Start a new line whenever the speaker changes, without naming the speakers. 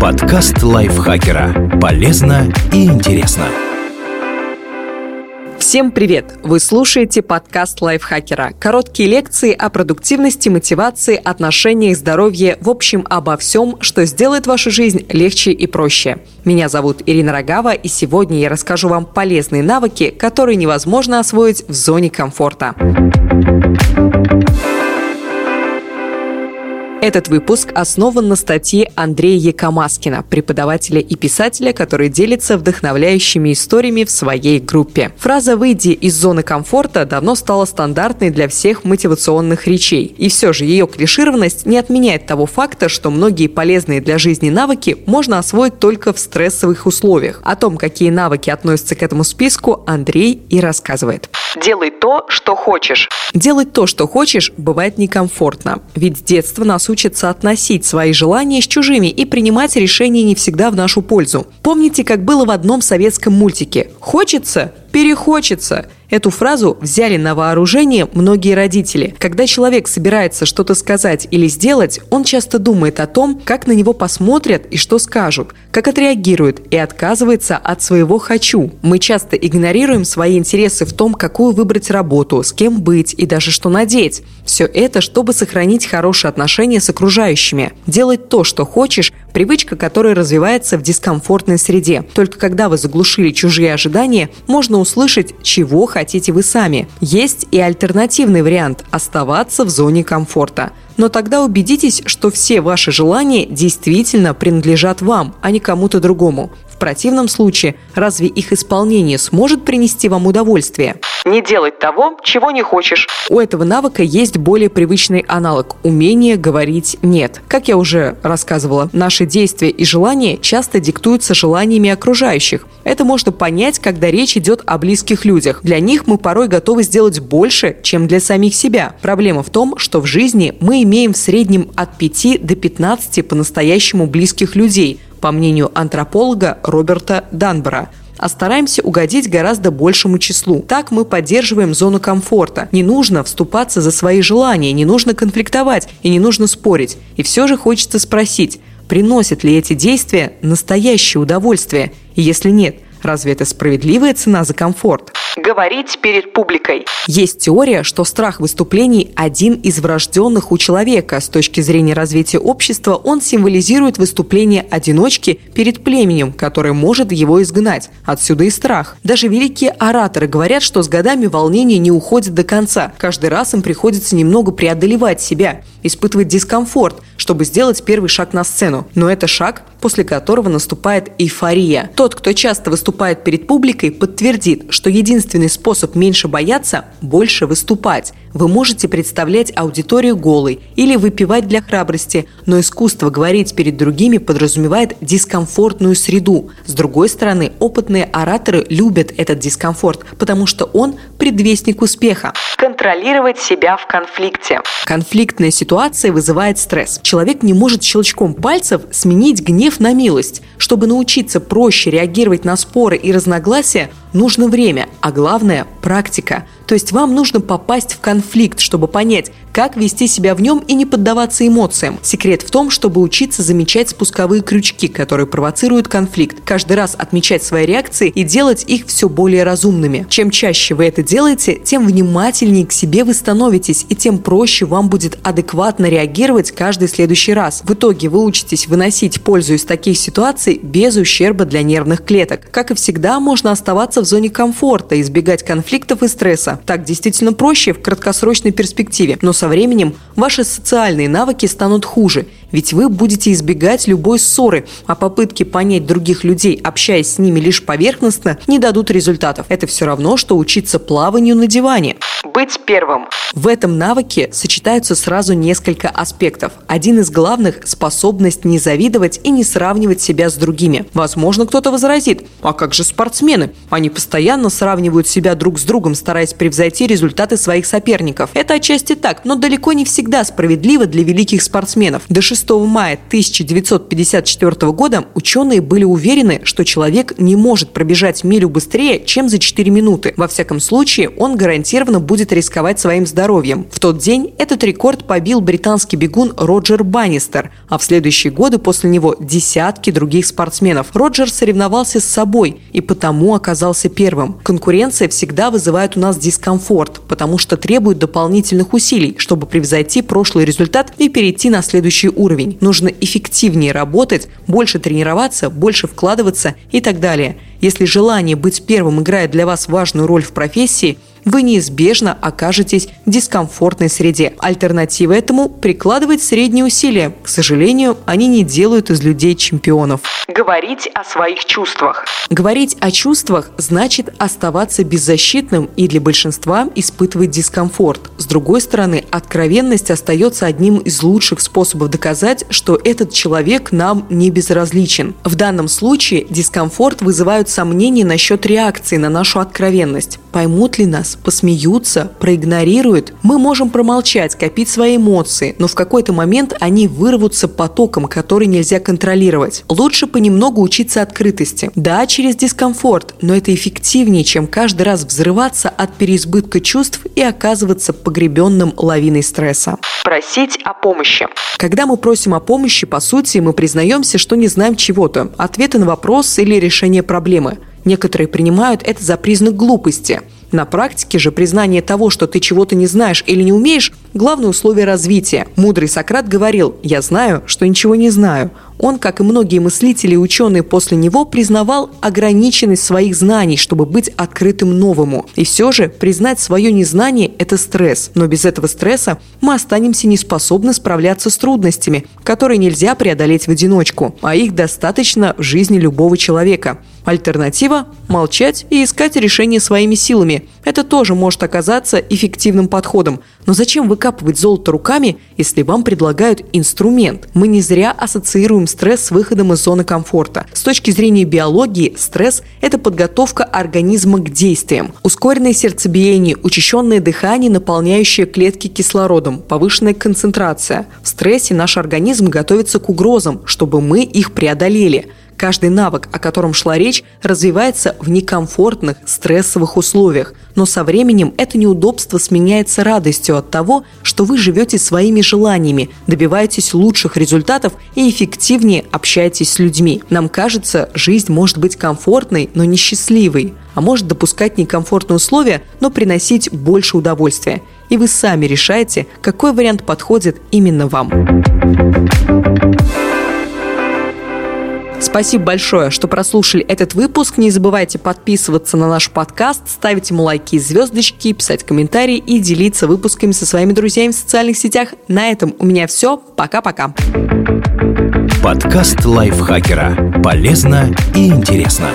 Подкаст лайфхакера. Полезно и интересно.
Всем привет! Вы слушаете подкаст лайфхакера. Короткие лекции о продуктивности, мотивации, отношениях, здоровье, в общем, обо всем, что сделает вашу жизнь легче и проще. Меня зовут Ирина Рогава, и сегодня я расскажу вам полезные навыки, которые невозможно освоить в зоне комфорта. Этот выпуск основан на статье Андрея Якомаскина, преподавателя и писателя, который делится вдохновляющими историями в своей группе. Фраза «выйди из зоны комфорта» давно стала стандартной для всех мотивационных речей. И все же ее клишированность не отменяет того факта, что многие полезные для жизни навыки можно освоить только в стрессовых условиях. О том, какие навыки относятся к этому списку, Андрей и рассказывает.
Делай то, что хочешь.
Делать то, что хочешь, бывает некомфортно. Ведь с детства нас учат соотносить свои желания с чужими и принимать решения не всегда в нашу пользу. Помните, как было в одном советском мультике? Хочется? Перехочется. Эту фразу взяли на вооружение многие родители. Когда человек собирается что-то сказать или сделать, он часто думает о том, как на него посмотрят и что скажут, как отреагируют и отказывается от своего «хочу». Мы часто игнорируем свои интересы в том, какую выбрать работу, с кем быть и даже что надеть. Все это, чтобы сохранить хорошие отношения с окружающими. Делать то, что хочешь – привычка, которая развивается в дискомфортной среде. Только когда вы заглушили чужие ожидания, можно услышать, чего хотите вы сами. Есть и альтернативный вариант – оставаться в зоне комфорта. Но тогда убедитесь, что все ваши желания действительно принадлежат вам, а не кому-то другому. В противном случае, разве их исполнение сможет принести вам удовольствие?
Не делать того, чего не хочешь.
У этого навыка есть более привычный аналог – умение говорить «нет». Как я уже рассказывала, наши действия и желания часто диктуются желаниями окружающих. Это можно понять, когда речь идет о близких людях. Для них мы порой готовы сделать больше, чем для самих себя. Проблема в том, что в жизни мы имеем в среднем от 5 до 15 по-настоящему близких людей, по мнению антрополога Роберта Данбора а стараемся угодить гораздо большему числу. Так мы поддерживаем зону комфорта. Не нужно вступаться за свои желания, не нужно конфликтовать и не нужно спорить. И все же хочется спросить, приносят ли эти действия настоящее удовольствие? И если нет, разве это справедливая цена за комфорт?
Говорить перед публикой.
Есть теория, что страх выступлений – один из врожденных у человека. С точки зрения развития общества он символизирует выступление одиночки перед племенем, которое может его изгнать. Отсюда и страх. Даже великие ораторы говорят, что с годами волнение не уходит до конца. Каждый раз им приходится немного преодолевать себя, испытывать дискомфорт, чтобы сделать первый шаг на сцену. Но это шаг, после которого наступает эйфория. Тот, кто часто выступает перед публикой, подтвердит, что единственный способ меньше бояться – больше выступать. Вы можете представлять аудиторию голой или выпивать для храбрости, но искусство говорить перед другими подразумевает дискомфортную среду. С другой стороны, опытные ораторы любят этот дискомфорт, потому что он предвестник успеха.
Контролировать себя в конфликте.
Конфликтная ситуация вызывает стресс. Человек не может щелчком пальцев сменить гнев на милость. Чтобы научиться проще реагировать на споры и разногласия, нужно время, а главное – практика. То есть вам нужно попасть в конфликт, чтобы понять, как вести себя в нем и не поддаваться эмоциям. Секрет в том, чтобы учиться замечать спусковые крючки, которые провоцируют конфликт, каждый раз отмечать свои реакции и делать их все более разумными. Чем чаще вы это делаете, тем внимательнее к себе вы становитесь, и тем проще вам будет адекватно реагировать каждый следующий раз. В итоге вы учитесь выносить пользу из таких ситуаций без ущерба для нервных клеток. Как и всегда, можно оставаться в зоне комфорта, избегать конфликтов и стресса. Так действительно проще в краткосрочной перспективе, но со временем ваши социальные навыки станут хуже, ведь вы будете избегать любой ссоры, а попытки понять других людей, общаясь с ними лишь поверхностно, не дадут результатов. Это все равно, что учиться плаванию на диване.
Быть первым.
В этом навыке сочетаются сразу несколько аспектов. Один из главных – способность не завидовать и не сравнивать себя с другими. Возможно, кто-то возразит, а как же спортсмены? Они постоянно сравнивают себя друг с другом, стараясь превзойти результаты своих соперников. Это отчасти так, но далеко не всегда справедливо для великих спортсменов. До 6 мая 1954 года ученые были уверены, что человек не может пробежать милю быстрее, чем за 4 минуты. Во всяком случае, он гарантированно будет рисковать своим здоровьем. В тот день этот рекорд побил британский бегун Роджер Баннистер, а в следующие годы после него десятки других спортсменов. Роджер соревновался с собой и потому оказался первым. Конкуренция всегда вызывает у нас дискомфорт, потому что требует дополнительных усилий, чтобы превзойти прошлый результат и перейти на следующий уровень. Нужно эффективнее работать, больше тренироваться, больше вкладываться и так далее. Если желание быть первым играет для вас важную роль в профессии, вы неизбежно окажетесь в дискомфортной среде. Альтернатива этому – прикладывать средние усилия. К сожалению, они не делают из людей чемпионов.
Говорить о своих чувствах.
Говорить о чувствах значит оставаться беззащитным и для большинства испытывать дискомфорт. С другой стороны, откровенность остается одним из лучших способов доказать, что этот человек нам не безразличен. В данном случае дискомфорт вызывают сомнения насчет реакции на нашу откровенность. Поймут ли нас, посмеются, проигнорируют, мы можем промолчать, копить свои эмоции, но в какой-то момент они вырвутся потоком, который нельзя контролировать. Лучше понемногу учиться открытости. Да, через дискомфорт, но это эффективнее, чем каждый раз взрываться от переизбытка чувств и оказываться погребенным лавиной стресса.
Просить о помощи.
Когда мы просим о помощи, по сути, мы признаемся, что не знаем чего-то, ответа на вопрос или решение проблемы. Некоторые принимают это за признак глупости – на практике же признание того, что ты чего-то не знаешь или не умеешь, главное условие развития. Мудрый Сократ говорил «Я знаю, что ничего не знаю». Он, как и многие мыслители и ученые после него, признавал ограниченность своих знаний, чтобы быть открытым новому. И все же признать свое незнание – это стресс. Но без этого стресса мы останемся неспособны справляться с трудностями, которые нельзя преодолеть в одиночку, а их достаточно в жизни любого человека. Альтернатива – молчать и искать решение своими силами. Это тоже может оказаться эффективным подходом. Но зачем выкапывать золото руками, если вам предлагают инструмент? Мы не зря ассоциируем стресс с выходом из зоны комфорта. С точки зрения биологии, стресс – это подготовка организма к действиям. Ускоренное сердцебиение, учащенное дыхание, наполняющее клетки кислородом, повышенная концентрация. В стрессе наш организм готовится к угрозам, чтобы мы их преодолели – Каждый навык, о котором шла речь, развивается в некомфортных, стрессовых условиях, но со временем это неудобство сменяется радостью от того, что вы живете своими желаниями, добиваетесь лучших результатов и эффективнее общаетесь с людьми. Нам кажется, жизнь может быть комфортной, но не счастливой, а может допускать некомфортные условия, но приносить больше удовольствия. И вы сами решаете, какой вариант подходит именно вам. Спасибо большое, что прослушали этот выпуск. Не забывайте подписываться на наш подкаст, ставить ему лайки и звездочки, писать комментарии и делиться выпусками со своими друзьями в социальных сетях. На этом у меня все. Пока-пока.
Подкаст лайфхакера. Полезно и интересно.